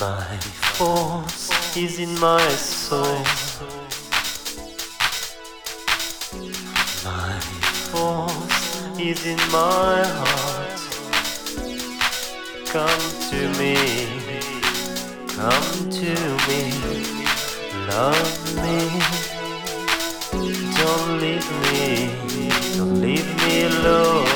My force is in my soul. My force is in my heart. Come to me, come to me, love me. Don't leave me, don't leave me alone.